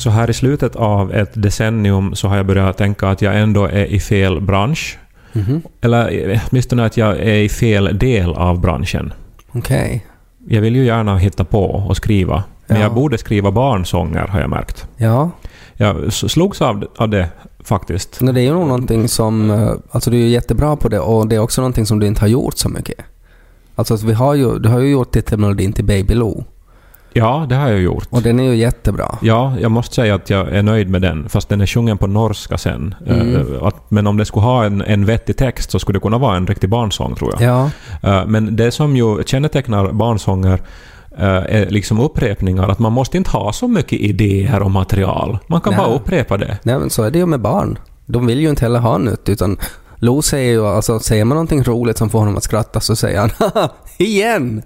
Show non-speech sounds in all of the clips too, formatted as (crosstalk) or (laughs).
Så här i slutet av ett decennium så har jag börjat tänka att jag ändå är i fel bransch. Mhm. Eller eh, åtminstone att jag är i fel del av branschen. Okej. Jag vill ju gärna hitta på och skriva. Men Ja. jag borde skriva barnsånger har jag märkt. Ja. Jag slogs av, av det faktiskt. Men det är ju nog någonting som... eh, Alltså du är ju jättebra på det och det är också någonting som du inte har gjort så mycket. Alltså vi har ju... Du har ju gjort titelmelodin till Baby Lou. Ja, det har jag gjort. Och den är ju jättebra. Ja, jag måste säga att jag är nöjd med den, fast den är sjungen på norska sen. Mm. Eh, men om det skulle ha en, en vettig text så skulle det kunna vara en riktig barnsång, tror jag. Ja. Eh, Men det som ju kännetecknar barnsånger eh, är liksom upprepningar, att man måste inte ha så mycket idéer och material. Man kan Nej. bara upprepa det. Nej men så är det ju med barn. De vill ju inte heller ha nytt utan Lo säger ju, alltså säger man någonting roligt som får honom att skratta så säger han Haha, igen!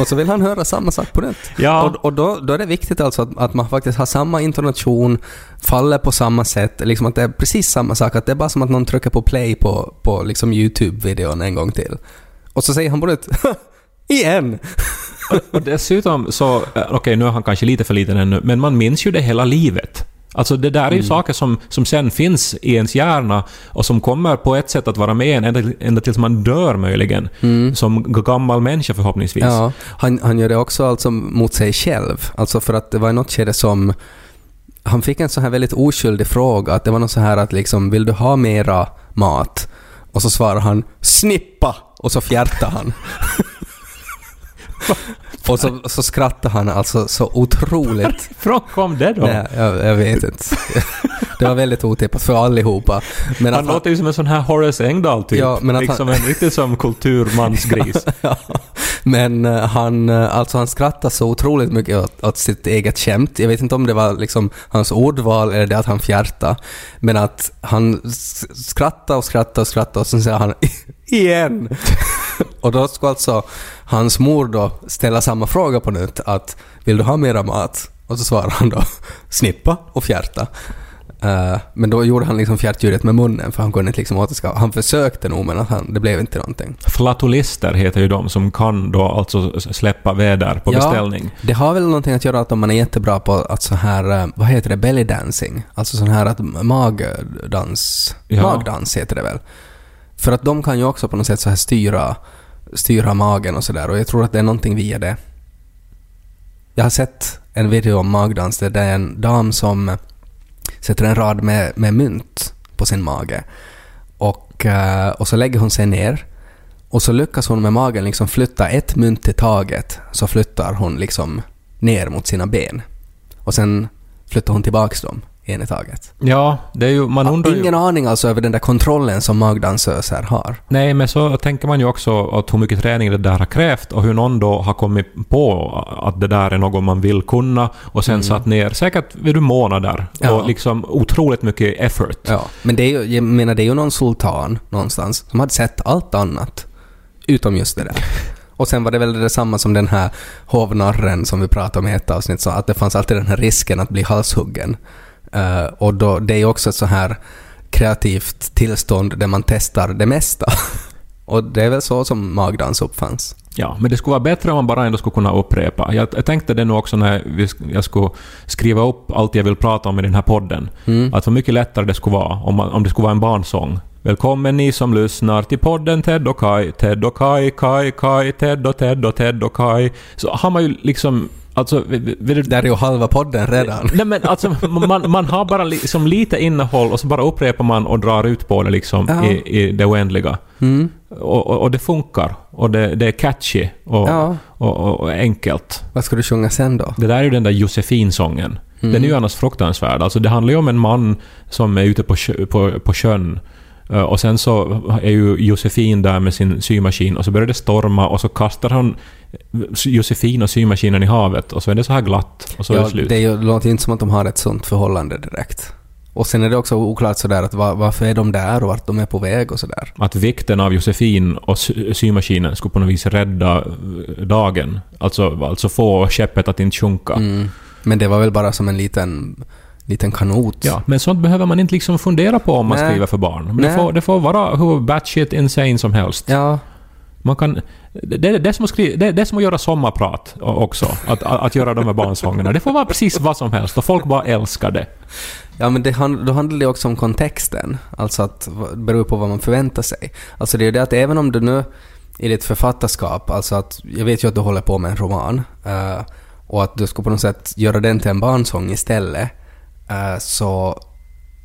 Och så vill han höra samma sak på nytt. Ja. Och, och då, då är det viktigt alltså att, att man faktiskt har samma intonation, faller på samma sätt, liksom att det är precis samma sak, att det är bara som att någon trycker på play på, på liksom YouTube-videon en gång till. Och så säger han på nytt igen! Och dessutom så, eh, okej nu är han kanske lite för liten ännu, men man minns ju det hela livet. Alltså det där är ju Mm. saker som, som sen finns i ens hjärna och som kommer på ett sätt att vara med en ända, ända tills man dör möjligen. Som g- gammal människa förhoppningsvis. Mm. Ja, han, han gör det också alltså mot sig själv. Alltså för att det var något skede som... Han fick en så här väldigt oskyldig fråga. Att det var något så här att liksom, vill du ha mera mat? Och så svarar han snippa! Och så fjärtar han. (laughs) (laughs) och så, så skrattar han alltså så otroligt. (laughs) Från kom det då? Nej, jag, jag vet inte. (laughs) Det var väldigt otippat för allihopa. Men Han att låter ju som en sån här Horace Engdahl typ. Ja, men att liksom han- en riktigt som kulturmansgris. (laughs) Ja, men eh, han, eh, alltså han skrattar så otroligt mycket åt, åt sitt eget skämt. Jag vet inte om det var liksom hans ordval eller det att han fjärta. Men att han s- skrattar och skrattar och skrattar och sen säger han igen. Och då ska alltså hans mor då ställa samma fråga på nytt att vill du ha mera mat? Och så svarar han då snippa och fjärta. Eh, men då gjorde han liksom fjärtljudet med munnen för han kunde inte liksom återskapa. Han försökte nog men han, det blev inte någonting. Flatulister heter ju de som kan då alltså släppa väder på Ja. beställning. Det har väl någonting att göra att om man är jättebra på att så här, eh, vad heter det, belly dancing? Alltså sån här att magdans, Ja. magdans heter det väl? För att de kan ju också på något sätt så här styra, styra magen och sådär och jag tror att det är någonting via det. Jag har sett en video om magdans där det är en dam som sätter en rad med, med mynt på sin mage. Och, eh, och så lägger hon sig ner och så lyckas hon med magen liksom flytta ett mynt i taget. Så flyttar hon liksom ner mot sina ben. Och sen flyttar hon tillbaks dem en i taget. Ja, det är ju... Man undrar ju... Ingen aning alltså över den där kontrollen som magdansöser har. Nej, men så tänker man ju också att hur mycket träning det där har krävt och hur någon då har kommit på att det där är något man vill kunna och sen satt ner säkert vid du månader Mm. Ja. och liksom otroligt mycket effort. Ja, men det är ju, jag menar det är ju någon sultan någonstans som hade sett allt annat utom just det där. (laughs) Och sen var det väl detsamma som den här hovnarren som vi pratade om i ett avsnitt, så att det fanns alltid den här risken att bli halshuggen. Eh, och då, det är också ett så här kreativt tillstånd där man testar det mesta. (laughs) och det är väl så som magdans uppfanns. Ja, men det skulle vara bättre om man bara ändå skulle kunna upprepa. Jag, jag tänkte det nu också när vi, jag skulle skriva upp allt jag vill prata om i den här podden. Mm. Att vad mycket lättare det skulle vara om, man, om det skulle vara en barnsång. Välkommen ni som lyssnar till podden Ted och Kai, Ted och Kai, Kai, Kai, Ted och Ted och Ted och Kai. Så har man ju liksom... Alltså, vi- vi- vi- Där är ju halva podden redan. Nej men alltså, man, man har bara liksom lite innehåll och så bara upprepar man och drar ut på det liksom Ja. i, i det oändliga. Mm. Och, och, och det funkar. Och det, det är catchy och, Ja. och, och, enkelt. Vad ska du sjunga sen då? Det där är ju den där Josefin-sången. Mm. Den är ju annars fruktansvärd. Alltså det handlar ju om en man som är ute på, på, på sjön Och sen så är ju Josefin där med sin symaskin och så börjar det storma och så kastar han Josefin och symaskinen i havet och så är det så här glatt och så är ja, det slut. det är ju- låter inte som att de har ett sånt förhållande direkt. Och sen är det också oklart sådär att va- varför är de där och vart de är på väg och sådär. Att vikten av Josefin och sy- symaskinen skulle på något vis rädda eh, dagen. Alltså, alltså få skeppet att inte sjunka. Mm. Men det var väl bara som en liten, liten kanot. Ja, men sånt behöver man inte liksom fundera på om man Nej. skriver för barn. Men det får, det får vara hur batshit insane som helst. Ja, Man kan, det, det, det, är som att skriva, det, det är som att göra sommarprat också. Att, att, att göra de här barnsångerna. Det får vara precis vad som helst och folk bara älskar det. Ja, men det, då handlar det också om kontexten. Alltså att det beror på vad man förväntar sig. Alltså det är ju det att även om du nu i ditt författarskap, alltså att jag vet ju att du håller på med en roman eh, och att du ska på något sätt göra den till en barnsång istället, så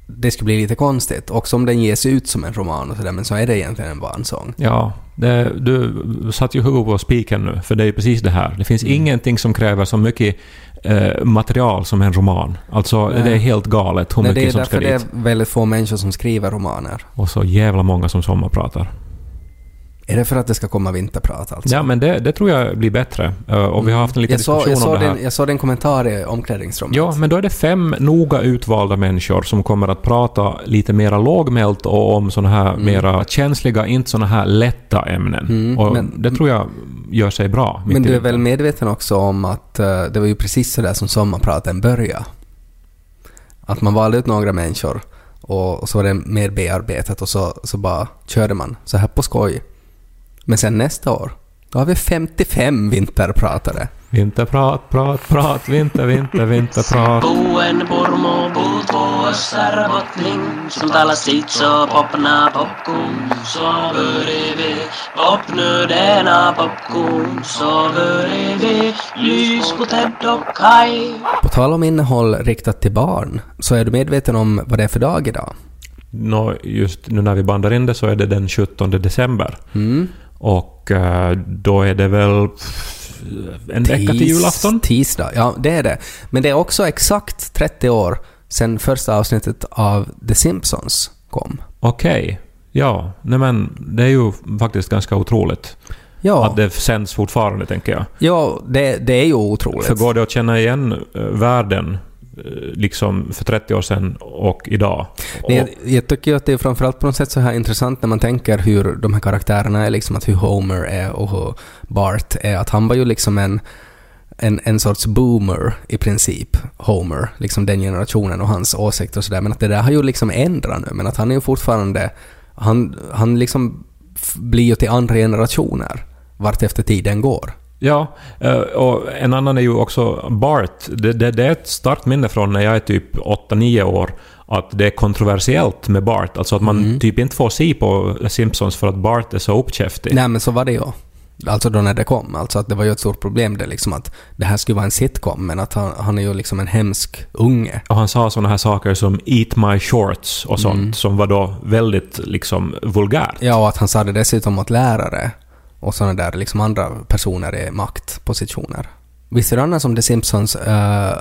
det skulle bli lite konstigt. Också om den ges ut som en roman och sådär, men så är det egentligen en barnsång. Ja, det, du satt ju huvudet på spiken nu, för det är ju precis det här. Det finns Mm. ingenting som kräver så mycket eh, material som en roman. Alltså, Nej. det är helt galet hur Nej, det mycket är som därför ska det är dit. väldigt få människor som skriver romaner. Och så jävla många som sommarpratar. Är det för att det ska komma vinterprat alltså? Ja, men det, det tror jag blir bättre. Eh, och vi har haft en liten jag, diskussion jag, om såg det här. jag såg din kommentar i omklädningsrummet. Ja, men då är det fem noga utvalda människor som kommer att prata lite mera lågmält och om såna här mera känsliga, inte såna här lätta ämnen. Mm, och men- det tror jag gör sig bra. Men du är väl medveten också om att eh, det var ju precis så där som sommarpraten började? Att man valde ut några människor och, och så var det mer bearbetat och så, så bara körde man så här på skoj. Men sen nästa år, då har vi 55 vinterpratare. Vinterprat, prat, prat, vinter, vinter, vinterprat. Buen purmo puut vuossar bottling Som talar sitt så popna popcorn Så börjar vi popnu denna popcorn Så börjar vi lys på Ted och Kai På tal om innehåll riktat till barn, så är du medveten om vad det är för dag idag? Nå, just nu när vi bandar in det så är det den 17 december. Mm. Och eh, då är det väl en vecka till Tis- julafton. Tisdag, ja det är det. Men det är också exakt 30 år sedan första avsnittet av The Simpsons kom. Okej. Ja, nej men det är ju faktiskt ganska otroligt Ja, att det sänds fortfarande, tänker jag. ja det, det är ju otroligt. För går det att känna igen eh, världen liksom för 30 år sedan och idag? Men jag, jag tycker att det är framförallt på något sätt så här intressant när man tänker hur de här karaktärerna är, liksom att hur Homer är och hur Bart är. Att han var ju liksom en, en, en sorts boomer i princip, Homer, liksom den generationen och hans åsikter och sådär. Men att det där har ju liksom ändrat nu, men att han är ju fortfarande, han, han liksom blir ju till andra generationer vart efter tiden går. Ja, eh, och en annan är ju också Bart. Det, det, det är ett starkt minne från när jag är typ 8-9 år att det är kontroversiellt med Bart. Alltså att man Mm. typ inte får se på Simpsons för att Bart är så uppkäftig. Nej men så var det ju. Alltså då när det kom. Alltså att det var ju ett stort problem det liksom att det här skulle vara en sitcom men att han, han är ju liksom en hemsk unge. Och han sa såna här saker som “eat my shorts” och sånt Mm. som var då väldigt liksom vulgärt. Ja och att han sa det dessutom åt lärare och sådana där liksom andra personer i maktpositioner. Visste du annars om The Simpsons eh,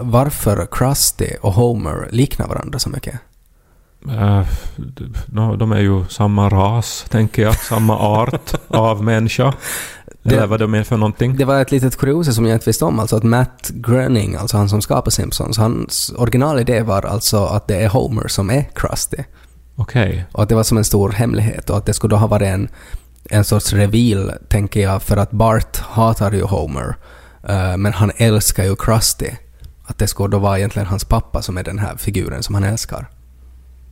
varför Krusty och Homer liknar varandra så mycket? Nå, de är ju samma ras, tänker jag. Samma art av människa. Det- Eller vad de är för någonting. Det var ett litet kuriose som jag inte visste om, alltså att Matt Groening, alltså han som skapar Simpsons, hans originalidé var alltså att det är Homer som är Krusty. Okej. Och att det var som en stor hemlighet och att det skulle då ha varit en, en sorts reveal, tänker jag, för att Bart hatar ju Homer, eh, men han älskar ju Krusty. Att det skulle då vara egentligen hans pappa som är den här figuren som han älskar.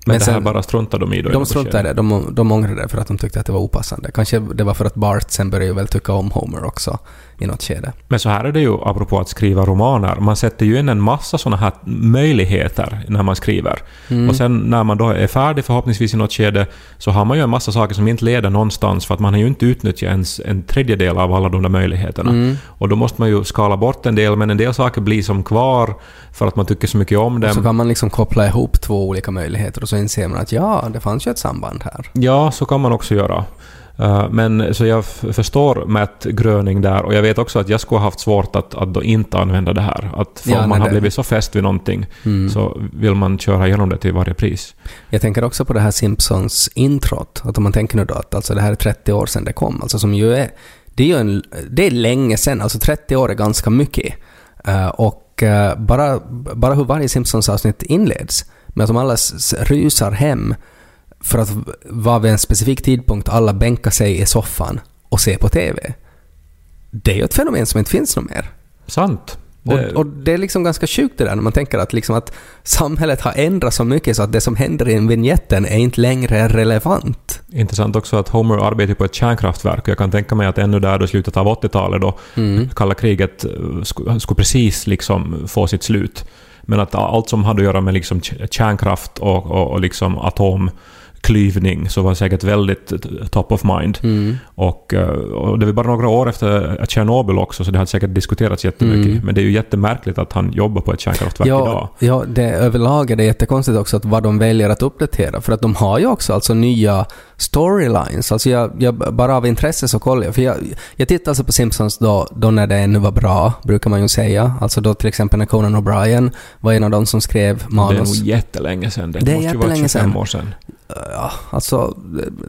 Men, Men det här sen- bara struntar de i då? De struntade det, de, de ångrade det för att de tyckte att det var opassande. Kanske det var för att Bart sen började väl tycka om Homer också i något skede. Men så här är det ju apropå att skriva romaner. Man sätter ju in en massa såna här möjligheter när man skriver. Mm. Och sen när man då är färdig förhoppningsvis i något skede så har man ju en massa saker som inte leder någonstans för att man har ju inte utnyttjat ens en tredjedel av alla de där möjligheterna. Mm. Och då måste man ju skala bort en del men en del saker blir som kvar för att man tycker så mycket om Och så dem. kan man liksom koppla ihop två olika möjligheter och så inser man att ja, det fanns ju ett samband här. Ja, så kan man också göra. Eh, men så jag förstår Matt Gröning där och jag vet också att jag skulle ha haft svårt att, att då inte använda det här. Att för Ja, om man har det- blivit så fäst vid någonting Mm. så vill man köra igenom det till varje pris. Jag tänker också på det här Simpsons-introt. Att om man tänker nu då att alltså det här är 30 år sedan det kom. Alltså som ju är... Det är en, det är länge sedan. Alltså 30 år är ganska mycket. Eh, och eh, bara, bara hur varje Simpsons-avsnitt inleds med att de alla rusar hem för att vara vid en specifik tidpunkt alla bänkar sig i soffan och ser på TV. Det är ju ett fenomen som inte finns något mer. Sant. Och, Det, och det är liksom ganska sjukt det där när man tänker att, liksom att samhället har ändrats så mycket så att det som händer i en vignetten är inte längre relevant. Intressant också att Homer arbetar på ett kärnkraftverk och jag kan tänka mig att ännu där då slutet av 80-talet då Mm. kalla kriget eh, skulle, skulle precis liksom få sitt slut. Men att allt som hade att göra med liksom kärnkraft och, och, och liksom atomklyvning så var säkert väldigt top of mind. Mm. Och, eh, och det var bara några år efter Tjernobyl också så det hade säkert diskuterats jättemycket. Mm. Men det är ju jättemärkligt att han jobbar på ett kärnkraftverk idag. Ja, ja det, överlag är det jättekonstigt också att vad de väljer att uppdatera. För att de har ju också alltså nya storylines. Alltså jag, jag, bara av intresse så kollar jag. För jag, jag tittar alltså på Simpsons då, då när det ännu var bra, brukar man ju säga. Alltså då till exempel när Conan O'Brien var en av de som skrev Det är manus. nog jättelänge sedan. Det, Det är måste ju vara jättelänge 25 sedan. år sedan. Ja, alltså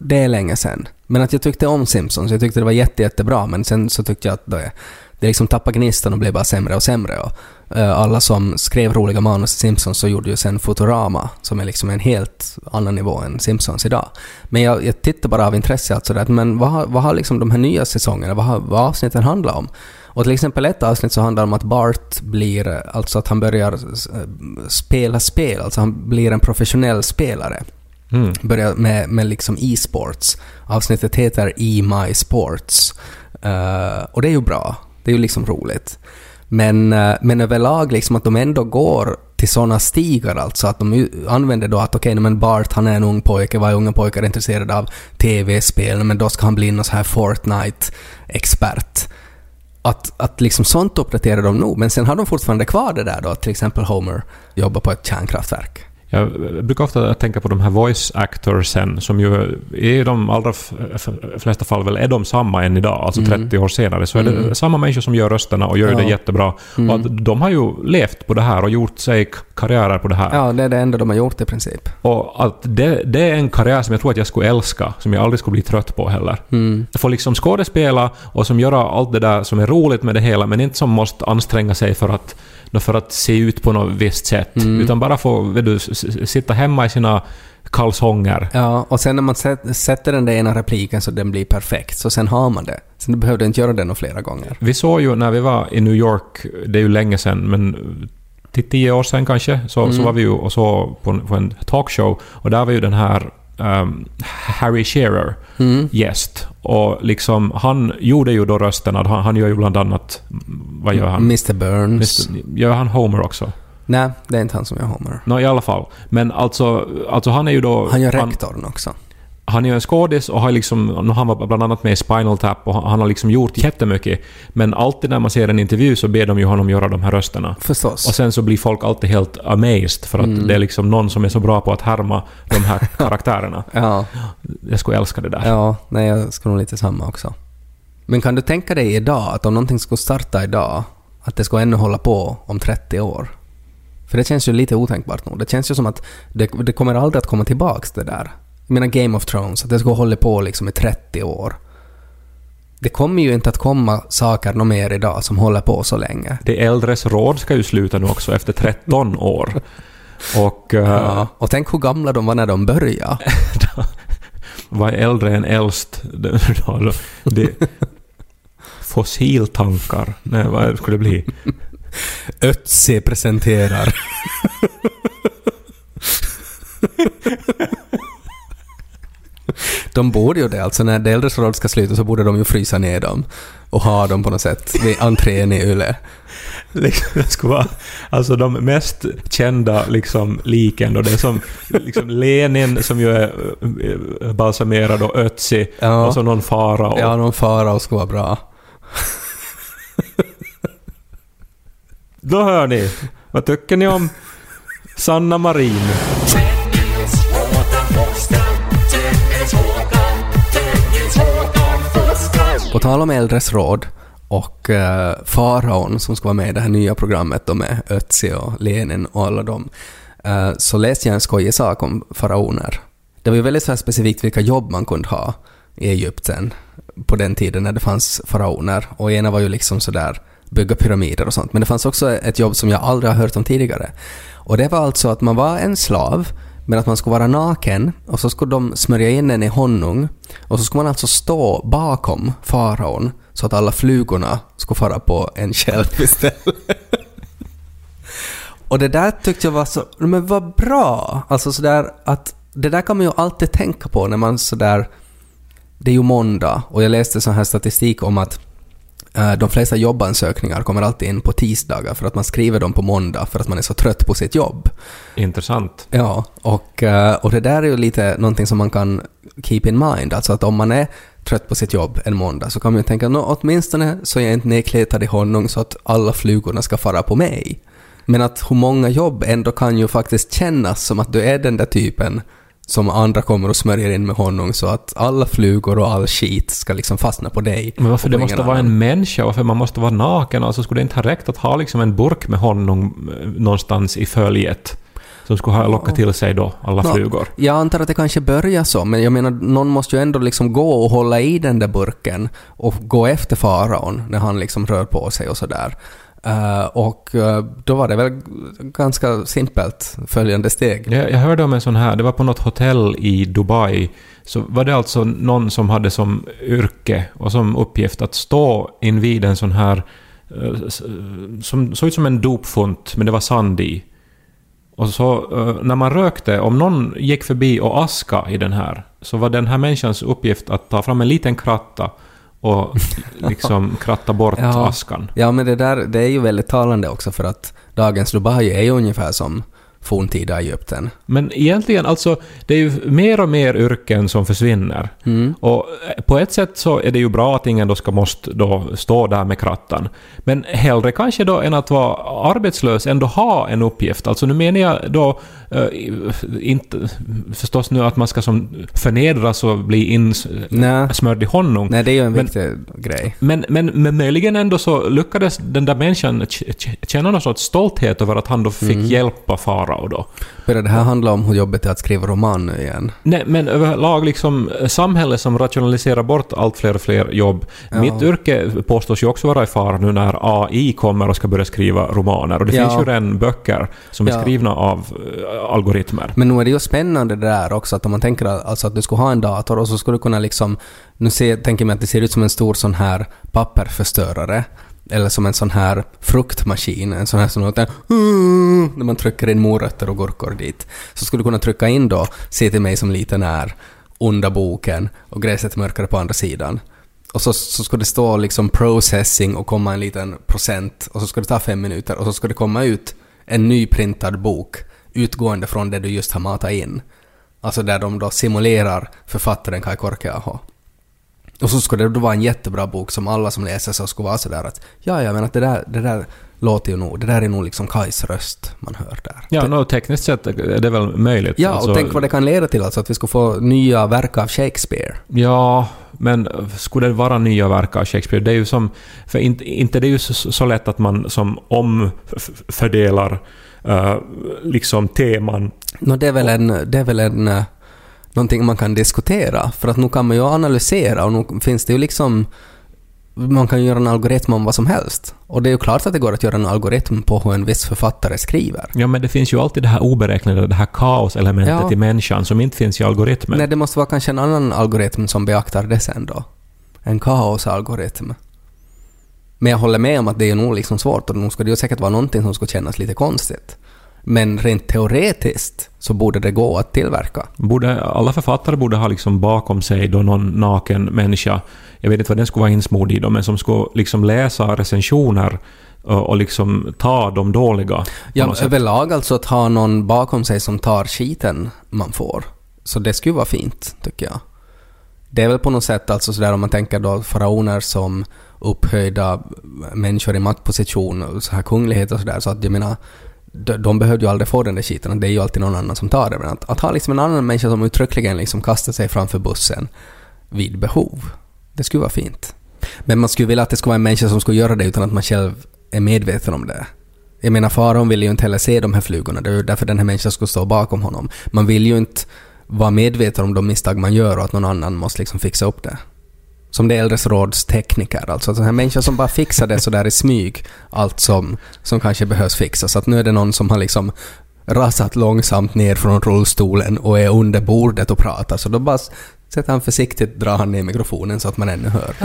det är länge sedan. Men att jag tyckte om Simpsons, jag tyckte det var jätte, jättebra, men sen så tyckte jag att det, det liksom tappade gnistan och blev bara sämre och sämre. Och, eh, alla som skrev roliga manus i Simpsons så gjorde ju sen Futurama, som är liksom en helt annan nivå än Simpsons idag. Men jag, jag tittar bara av intresse alltså där, men vad har, vad har liksom de här nya säsongerna, vad har vad avsnitten handlar om? Och till exempel ett avsnitt så handlar det om att Bart blir, eh, alltså att han börjar spela spel, alltså han blir en professionell spelare Mm. börjar med, med liksom e-sports. Avsnittet heter E My Sports. Eh, och det är ju bra. Det är ju liksom roligt. Men, eh, men överlag liksom att de ändå går till sådana stigar alltså att de använder då att okej, okay, men Bart han är en ung pojke, varje unga pojkar är intresserade av TV-spel, men då ska han bli någon så här Fortnite-expert. Att, att liksom sånt uppdaterar de nog, men sen har de fortfarande kvar det där då att till exempel Homer jobbar på ett kärnkraftverk. Jag brukar ofta tänka på de här voice actorsen som ju i de allra flesta fall väl är de samma än idag, alltså Mm. 30 år senare. Så är det Mm. samma människor som gör rösterna och gör Ja. det jättebra. Mm. Och att de har ju levt på det här och gjort sig karriärer på det här. Ja, det är det enda de har gjort i princip. Och att det, det är en karriär som jag tror att jag skulle älska, som jag aldrig skulle bli trött på heller. Mm. Jag får liksom skådespela och som göra allt det där som är roligt med det hela, men inte som måste anstränga sig för att, för att se ut på något visst sätt. Mm. Utan bara få vet du, sitta hemma i sina kalsonger. Ja, och sen när man sätt- sätter den där ena repliken så den blir perfekt, så sen har man det. Sen du behövde inte göra det flera gånger. Vi såg ju när vi var i New York, det är ju länge sedan, men till tio år sedan kanske, så, så Mm. var vi ju och såg på, en- på en talkshow och där var ju den här ehm, Harry Shearer Mm. gäst. Och liksom, han gjorde ju då rösterna, han, han gör ju bland annat, vad gör han? Mr Burns. Mr. Gör han Homer också? Nej, det är inte han som gör Homer. Nå, i alla fall. Men alltså, alltså han är ju då... Han gör rektorn också. Han är ju en skådis och har liksom, han var bland annat med i Spinal Tap och han har liksom gjort jättemycket. Men alltid när man ser en intervju så ber de ju honom göra de här rösterna. Förstås. Och sen så blir folk alltid helt amazed för att Mm. det är liksom någon som är så bra på att härma de här (laughs) karaktärerna. Ja, Jag skulle älska det där. ja, nej jag skulle nog lite samma också. Men kan du tänka dig idag att om någonting skulle starta idag, att det skulle ännu hålla på om 30 år? För det känns ju lite otänkbart nog. Det känns ju som att det, det kommer aldrig att komma tillbaks det där. Jag menar Game of Thrones, att det skulle hålla på liksom i 30 år. Det kommer ju inte att komma saker något mer idag som håller på så länge. De äldres råd ska ju sluta nu också efter 13 år. Och uh, Ja. Och tänk hur gamla de var när de började. (laughs) vad är äldre än äldst? Det, det, det, fossiltankar. Nej, vad skulle det bli? Ötzi presenterar. (laughs) De borde ju det, alltså när det äldres råd ska sluta så borde de ju frysa ner dem och ha dem på något sätt vid entrén i Yle. Liksom, det skulle vara alltså de mest kända liksom, liken då. Det är som liksom Lenin som ju är eh, balsamerad och Ötzi Ja. och så någon fara. Och, Ja, någon fara och ska vara bra. Då hör ni. Vad tycker ni om Sanna Marin? På tal om äldres råd och uh, faraon som ska vara med i det här nya programmet då med Ötzi och Lenin och alla dem, uh, så läste jag en skojig sak om faraoner. Det var ju väldigt så här specifikt vilka jobb man kunde ha i Egypten på den tiden när det fanns faraoner. Och ena var ju liksom sådär bygga pyramider och sånt. Men det fanns också ett jobb som jag aldrig har hört om tidigare. Och det var alltså att man var en slav men att man skulle vara naken och så skulle de smörja in en i honung och så skulle man alltså stå bakom faraon så att alla flugorna skulle fara på en själv istället. (laughs) och det där tyckte jag var så, men vad bra! Alltså sådär att det där kan man ju alltid tänka på när man sådär, det är ju måndag och jag läste sån här statistik om att de flesta jobbansökningar kommer alltid in på tisdagar för att man skriver dem på måndag för att man är så trött på sitt jobb. Intressant. Ja, och, eh, och det där är ju lite någonting som man kan keep in mind. Alltså att om man är trött på sitt jobb en måndag så kan man ju tänka nå åtminstone så är jag inte nedkletad i honung så att alla flugorna ska fara på mig. Men att hur många jobb ändå kan ju faktiskt kännas som att du är den där typen som andra kommer och smörjer in med honung så att alla flugor och all skit ska liksom fastna på dig. Men varför det måste ingen vara annan. en människa? Varför man måste vara naken? Alltså skulle det inte ha räckt att ha liksom en burk med honung eh, någonstans i följet? Som skulle ha lockat till sig då alla Nå, flugor. Jag antar att det kanske börjar så, men jag menar, någon måste ju ändå liksom gå och hålla i den där burken och gå efter faraon när han liksom rör på sig och sådär. Eh, och eh, då var det väl ganska simpelt följande steg. Jag, jag hörde om en sån här, det var på något hotell i Dubai, så var det alltså någon som hade som yrke och som uppgift att stå invid en sån här, eh, som såg ut som en dopfunt, men det var sand i. Och så när man rökte, om någon gick förbi och aska i den här, så var den här människans uppgift att ta fram en liten kratta och liksom (laughs) kratta bort Ja. askan. Ja, men det där det är ju väldigt talande också för att dagens Dubai är ju ungefär som forntida Egypten. Men egentligen, alltså, det är ju mer och mer yrken som försvinner. Mm. Och eh, på ett sätt så är det ju bra att ingen då ska måste då stå där med krattan. Men hellre kanske då än att vara arbetslös ändå ha en uppgift. Alltså nu menar jag då eh, inte förstås nu att man ska som förnedras och bli insmörd i honung. Nej, det är ju en Men- viktig grej. Men, men, men möjligen ändå så lyckades den där människan känna någon sorts stolthet över att han då fick Mm. hjälpa farao då. Börjar det här handla om hur jobbigt det är att skriva roman nu igen? Nej, men överlag liksom eh, samhället som rationaliserar bort allt fler och fler jobb. Ja. Mitt yrke påstås ju också vara i fara nu när AI kommer och ska börja skriva romaner. Och det Ja. finns ju redan böcker som är Ja. skrivna av eh, algoritmer. Men nu är det ju spännande det där också att om man tänker alltså att du skulle ha en dator och så skulle du kunna liksom... Nu ser, tänker man att det ser ut som en stor sån här papperförstörare. Eller som en sån här fruktmaskin, en sån här som låter mm", när man trycker in morötter och gurkor dit. Så skulle du kunna trycka in då Se till mig som liten är, Onda boken och Gräset mörkare på andra sidan. Och så, så skulle det stå liksom processing och komma en liten procent och så skulle det ta fem minuter och så skulle det komma ut en nyprintad bok utgående från det du just har matat in. Alltså där de då simulerar författaren Kai Korkeaho. Och så skulle det då vara en jättebra bok som alla som läser så skulle vara sådär att ja, ja, men att det där, det där låter ju nog, det där är nog liksom Kais röst man hör där. Ja, no, tekniskt sett är det väl möjligt. Ja, Alltså, och tänk vad det kan leda till alltså, att vi skulle få nya verk av Shakespeare. Ja, men skulle det vara nya verk av Shakespeare? Det är ju som... För inte, inte det är ju så, så lätt att man som omfördelar uh, liksom teman Nå, det är väl en, det är väl en, eh, någonting man kan diskutera, för att nu kan man ju analysera och nu finns det ju liksom man kan ju göra en algoritm om vad som helst. Och det är ju klart att det går att göra en algoritm på hur en viss författare skriver. Ja, men det finns ju alltid det här oberäkneliga, det här kaoselementet Ja. i människan som inte finns i algoritmen. Nej, det måste vara kanske en annan algoritm som beaktar det sen då. En kaosalgoritm. Men jag håller med om att det är nog liksom svårt och nu ska det ju säkert vara någonting som ska kännas lite konstigt. Men rent teoretiskt så borde det gå att tillverka. Borde, alla författare borde ha liksom bakom sig då någon naken människa, jag vet inte vad den skulle vara insmord i då, men som skulle liksom läsa recensioner och, liksom ta de dåliga. Ja, överlag alltså att ha någon bakom sig som tar skiten man får. Så det skulle vara fint, tycker jag. Det är väl på något sätt alltså sådär om man tänker då faraoner som upphöjda människor i maktposition så här kunglighet och sådär. Så att jag menar, de, de behövde ju aldrig få den där skiten. Det är ju alltid någon annan som tar det. Men att, att ha liksom en annan människa som uttryckligen liksom kastar sig framför bussen vid behov. Det skulle vara fint. Men man skulle vilja att det skulle vara en människa som skulle göra det utan att man själv är medveten om det. Jag menar, faraon vill ju inte heller se de här flugorna, det är ju därför den här människan skulle stå bakom honom. Man vill ju inte vara medveten om de misstag man gör och att någon annan måste liksom fixa upp det. Som det äldres råds tekniker, alltså, alltså sådana här människor som bara fixar det sådär i smyg, allt som, som kanske behövs fixas. Att nu är det någon som har liksom rasat långsamt ner från rullstolen och är under bordet och pratar, så då bara sätter han försiktigt, drar han ner mikrofonen så att man ännu hör.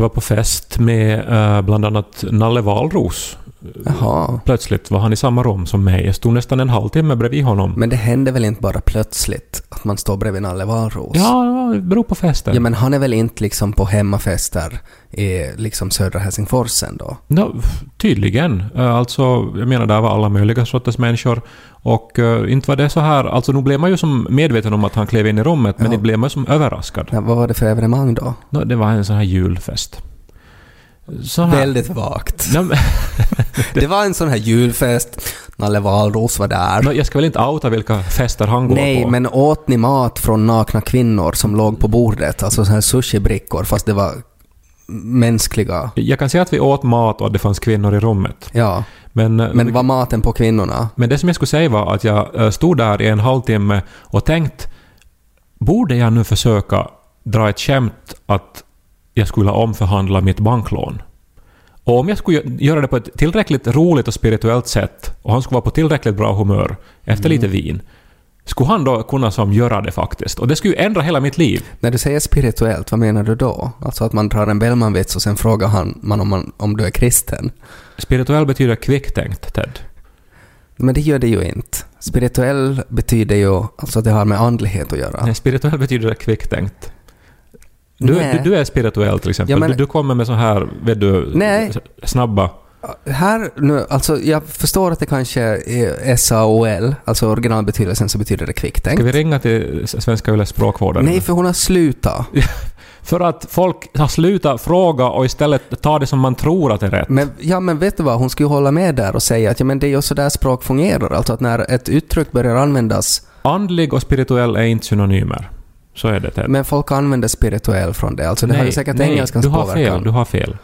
Jag var på fest med eh, bland annat Nalle Wahlroos. Jaha. Plötsligt var han i samma rum som mig. Jag stod nästan en halvtimme bredvid honom. Men det händer väl inte bara plötsligt att man står bredvid Nalle Wahlroos? Ja, det beror på festen. Ja, men han är väl inte liksom på hemmafester i liksom södra Helsingfors ändå? Ja, tydligen. Eh, Alltså, jag menar, där var alla möjliga sorters människor. Och uh, inte var det så här... Alltså, nu blev man ju som medveten om att han klev in i rummet, men Ja. inte blev man som överraskad. Ja, vad var det för evenemang då? Nå, det var en sån här julfest. Väldigt vagt. (laughs) Det var en sån här julfest. Nalle Wahlroos var där. nå, jag ska väl inte outa vilka fester han går Nej, på. men åt ni mat från nakna kvinnor som låg på bordet? Alltså så här sushibrickor, fast det var mänskliga. Jag kan säga att vi åt mat och att det fanns kvinnor i rummet. Ja, Men, eh, men var maten på kvinnorna? men det som jag skulle säga var att jag eh, stod där i en halvtimme och tänkt borde jag nu försöka dra ett skämt att jag skulle omförhandla mitt banklån? Och om jag skulle göra det på ett tillräckligt roligt och spirituellt sätt och han skulle vara på tillräckligt bra humör efter lite vin, skulle han då kunna som göra det faktiskt? Och det skulle ju ändra hela mitt liv. När du säger spirituellt, vad menar du då? Alltså att man drar en Bellman-vits och sen frågar han man om, man om du är kristen? Spirituell betyder kvicktänkt, Ted. Men det gör det ju inte. Spirituell betyder ju alltså att det har med andlighet att göra. Nej, spirituell betyder kvicktänkt. Du, du, du är spirituell till exempel. Ja, men- du, du kommer med så här, vet du, Nej. snabba... Här nu, alltså jag förstår att det kanske är SAOL, alltså originalbetydelsen så betyder det kvicktänkt. Ska vi ringa till Svenska Yles språkvårdare? Nej, för hon har slutat. (laughs) För att folk har slutat fråga och istället ta det som man tror att det är rätt. Men, ja, men vet du vad? Hon skulle hålla med där och säga att ja, men det är ju så där språk fungerar. Alltså att när ett uttryck börjar användas, Andlig och spirituell är inte synonymer. Så är det, Ted. men folk använder spirituell från det. Alltså det har ju säkert nej, engelskans du har påverkan. fel. Du har fel.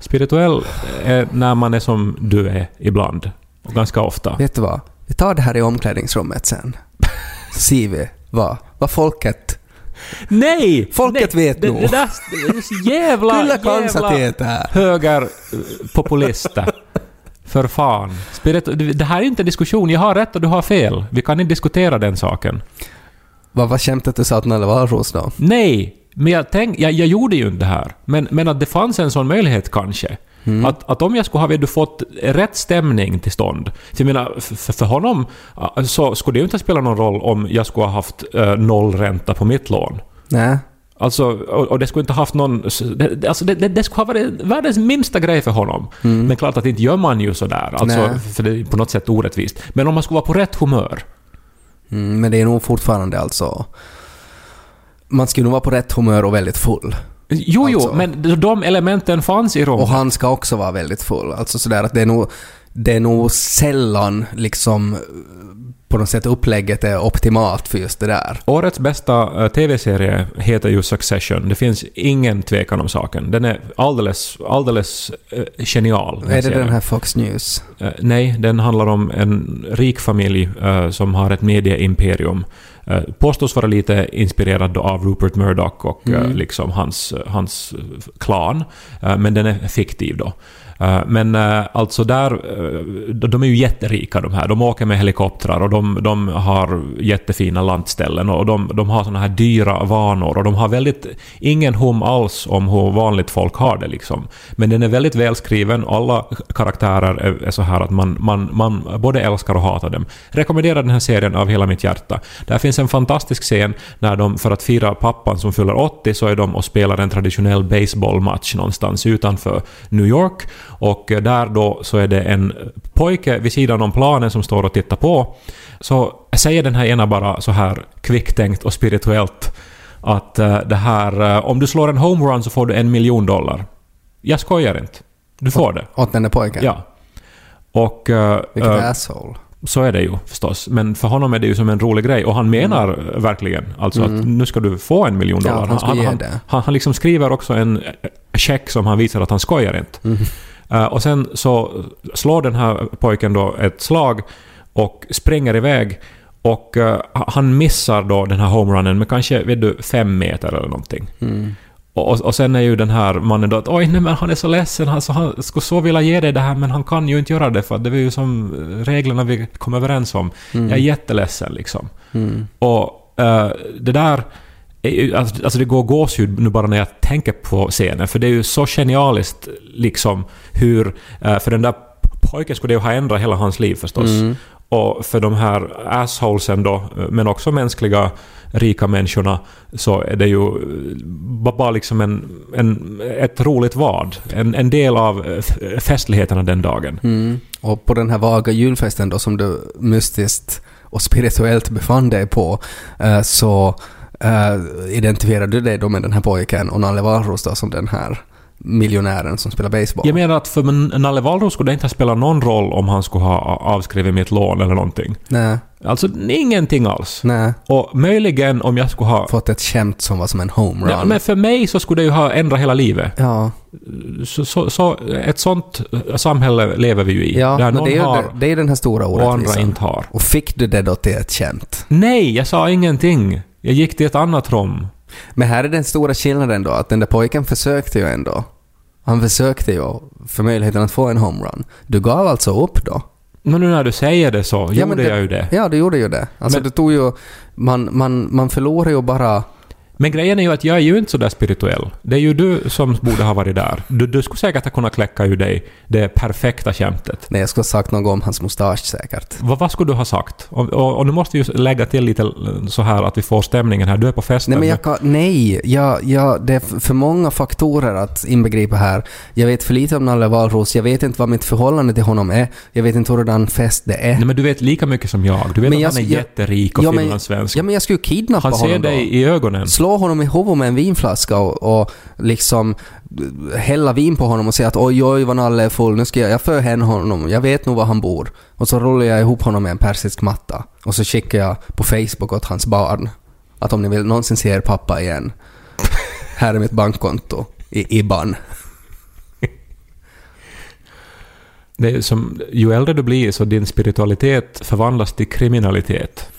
Spirituell är när man är som du är ibland. Och ganska ofta. Vet du vad? Vi tar det här i omklädningsrummet sen. Så (laughs) ser vi vad, vad folket... Nej! Folket nej, vet det, nog. det, där, det är så jävla, jävla högerpopulister. För fan. Spirit, det här är inte en diskussion. Jag har rätt och du har fel. Vi kan inte diskutera den saken. Vad var skämtet du sa att Nalle Wahlroos då? Nej, men jag, tänk, jag, jag gjorde ju inte det här. Men, men att det fanns en sån möjlighet kanske. Mm. Att, att om jag skulle ha vet du, fått rätt stämning till stånd. Jag menar, för, för honom så skulle det ju inte spela någon roll om jag skulle ha haft äh, noll ränta på mitt lån. Nej. Alltså, och, och det skulle inte haft någon... Det, alltså det, det, det skulle ha varit världens minsta grej för honom. Men klart att inte gör man ju sådär. Alltså, Mm. Nej. för det är på något sätt orättvist. Men om man skulle vara på rätt humör. Mm, men det är nog fortfarande alltså... Man skulle nog vara på rätt humör och väldigt full. Jo, jo, Alltså. men de elementen fanns i rummet. Och han ska också vara väldigt full. Alltså sådär att det är nog, det är nog sällan liksom på något sätt upplägget är optimalt för just det där. Årets bästa eh, TV-serie heter ju Succession. Det finns ingen tvekan om saken. Den är alldeles, alldeles eh, genial. är det serien. den här Fox News? Eh, nej, den handlar om en rik familj som har ett medieimperium. Påstås vara lite inspirerad av Rupert Murdoch och Mm. liksom hans, hans klan. Men den är fiktiv då. Eh, men eh, alltså där, eh, de är ju jätterika de här. De åker med helikoptrar och de, de har jättefina lantställen. och de, de har såna här dyra vanor och de har väldigt, ingen hum alls om hur vanligt folk har det liksom. Men den är väldigt välskriven, alla karaktärer är, är så här att man, man, man både älskar och hatar dem. Rekommenderar den här serien av hela mitt hjärta. Där finns en fantastisk scen när de, för att fira pappan som fyller 80, så är de och spelar en traditionell baseballmatch någonstans utanför New York. Och eh, där då så är det en pojke vid sidan om planen som står och tittar på. Så säger den här ena bara så här kvicktänkt och spirituellt att eh, det här, eh, om du slår en homerun så får du en miljon dollar. Jag skojar inte. Du får det. Åt den där pojken? Ja. Och... Vilket eh, asshole. så är det ju förstås. Men för honom är det ju som en rolig grej. Och han menar verkligen alltså att nu ska du få en miljon Mm. Ja, dollar. han han, han, han, liksom skriver också en check som han visar att han skojar inte. Mm. Eh, och sen så slår den här pojken då ett slag och springer iväg. Och eh, han missar då den här homerunnen med kanske vet du, fem meter eller någonting. Mm. Och, och, sen är ju den här mannen då att oj nej men han är så ledsen, alltså, han skulle så vilja ge dig det här men han kan ju inte göra det för det var ju som reglerna vi kom överens om. Jag är jätteledsen liksom. Mm. Och eh, det där... är ju- Alltså, alltså det går gåshud nu bara när jag tänker på scenen, för det är ju så genialiskt liksom hur... eh, för den där pojken skulle ju ha ändrat hela hans liv förstås. Och för de här assholesen då, eh, men också mänskliga rika människorna, så är det ju eh, ba- bara liksom en, en, ett roligt vad. En, en del av eh, festligheterna den dagen. Mm. Och på den här vaga julfesten då som du mystiskt och spirituellt befann dig på eh, så eh, identifierade du dig då med den här pojken och Nalle Wahlroos då som den här miljonären som spelar baseball. Jag menar att för Nalle Wahlroos skulle det inte ha spelat någon roll om han skulle ha avskrivit mitt lån eller någonting. Nej, Alltså ingenting alls. nej. Och möjligen om jag skulle ha... Fått ett skämt som var som en homerun. Ja, men för mig så skulle det ju ha ändrat hela livet. ja, Så, så, så, ett sånt samhälle lever vi ju i. ja där någon det är, har det, det är den här stora och andra orättvisan. inte har. Och fick du det då till ett skämt? Nej, jag sa ingenting. Jag gick till ett annat rum. Men här är den stora skillnaden då, att den där pojken försökte ju ändå. Han försökte ju för möjligheten att få en homerun. Du gav alltså upp då? Men nu när du säger det så Ja, gjorde jag ju det. Ja, du gjorde ju det. Alltså Men- det tog ju... Man, man, man förlorar ju bara... Men grejen är ju att jag är ju inte så där spirituell. Det är ju du som borde ha varit där. Du, du skulle säkert ha kunnat kläcka ur dig det perfekta skämtet. Nej, jag skulle ha sagt något om hans mustasch säkert. Vad, vad skulle du ha sagt? Och, och, och nu måste vi ju lägga till lite så här att vi får stämningen här. Du är på festen. Nej, men jag kan, nej, jag, jag, det är för många faktorer att inbegripa här. Jag vet för lite om Nalle Wahlroos, jag vet inte vad mitt förhållande till honom är, jag vet inte hurdan fest det är. Nej, men du vet lika mycket som jag. Du vet Men att jag- han är jag- jätterik och ja, finlandssvensk. Ja, men jag skulle ju kidnappa han ser honom dig då. i ögonen. Slå honom i huvudet med en vinflaska och, och liksom hälla vin på honom och säga att oj, oj, vad Nalle är full, nu ska jag, jag för hem honom, jag vet nog var han bor. Och så rullar jag ihop honom med en persisk matta. Och så skickar jag på Facebook åt hans barn att om ni vill någonsin se er pappa igen, här är mitt bankkonto i IBAN. Det är som, ju äldre du blir så din spiritualitet förvandlas till kriminalitet.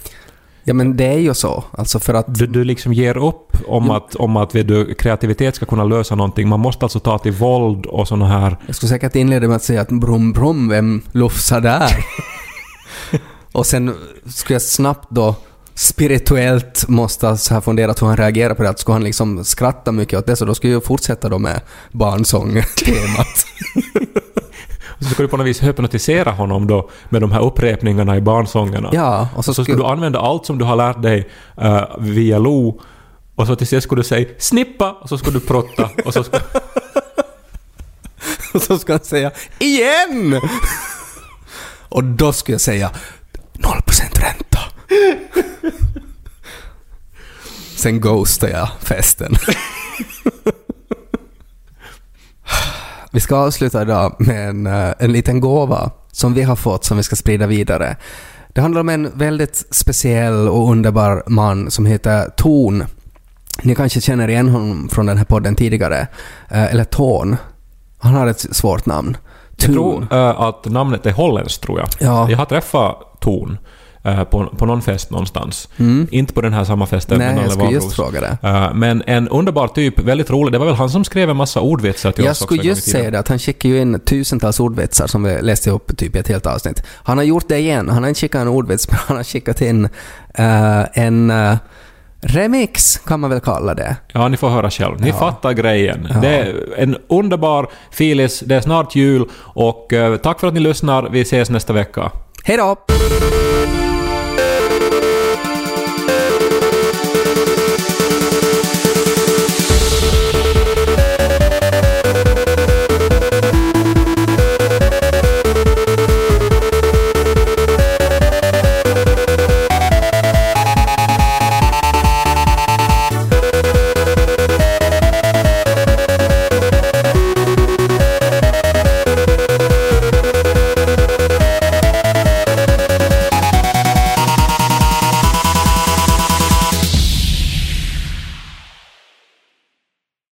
Ja men det är ju så, alltså för att Du, du liksom ger upp om att, om att vet du, kreativitet ska kunna lösa någonting. Man måste alltså ta till våld och såna här... Jag skulle säkert inleda med att säga att brum brum, vem lufsar där? (laughs) och sen skulle jag snabbt då spirituellt måste så här fundera hur han reagerar på det. Att skulle han liksom skratta mycket åt det så då skulle jag fortsätta då med barnsång-temat. (laughs) Så ska du på något vis hypnotisera honom då med de här upprepningarna i barnsångerna. ja, och så, Så ska skulle, du använda allt som du har lärt dig eh, via Lo och så till sist skulle du säga ”snippa” och så skulle du protta och så ska... (laughs) och så skulle han säga IGEN! och då skulle jag säga 0% ränta. Sen ghostar jag festen. Vi ska avsluta idag med en, eh, en liten gåva som vi har fått som vi ska sprida vidare. Det handlar om en väldigt speciell och underbar man som heter Ton. Ni kanske känner igen honom från den här podden tidigare. Eh, Eller Ton. Han har ett svårt namn. Jag Toon. tror eh, att namnet är holländskt, tror jag. Ja. Jag har träffat Torn eh, på, på någon fest någonstans. Inte på den här samma festen Mm. Nej, jag skulle just fråga det. Eh, men en underbar typ, väldigt rolig. Det var väl han som skrev en massa ordvitsar till Jag oss också skulle just säga det, att han skickar ju in tusentals ordvitsar som vi läste upp typ i ett helt avsnitt. Han har gjort det igen. Han har inte skickat en ordvits, (laughs) men han har skickat in eh, en remix, kan man väl kalla det. Ja, ni får höra själv. Ni Ja. fattar grejen. Ja. Det är en underbar filis. Det är snart jul och tack för att ni lyssnar. Vi ses nästa vecka. Hej då!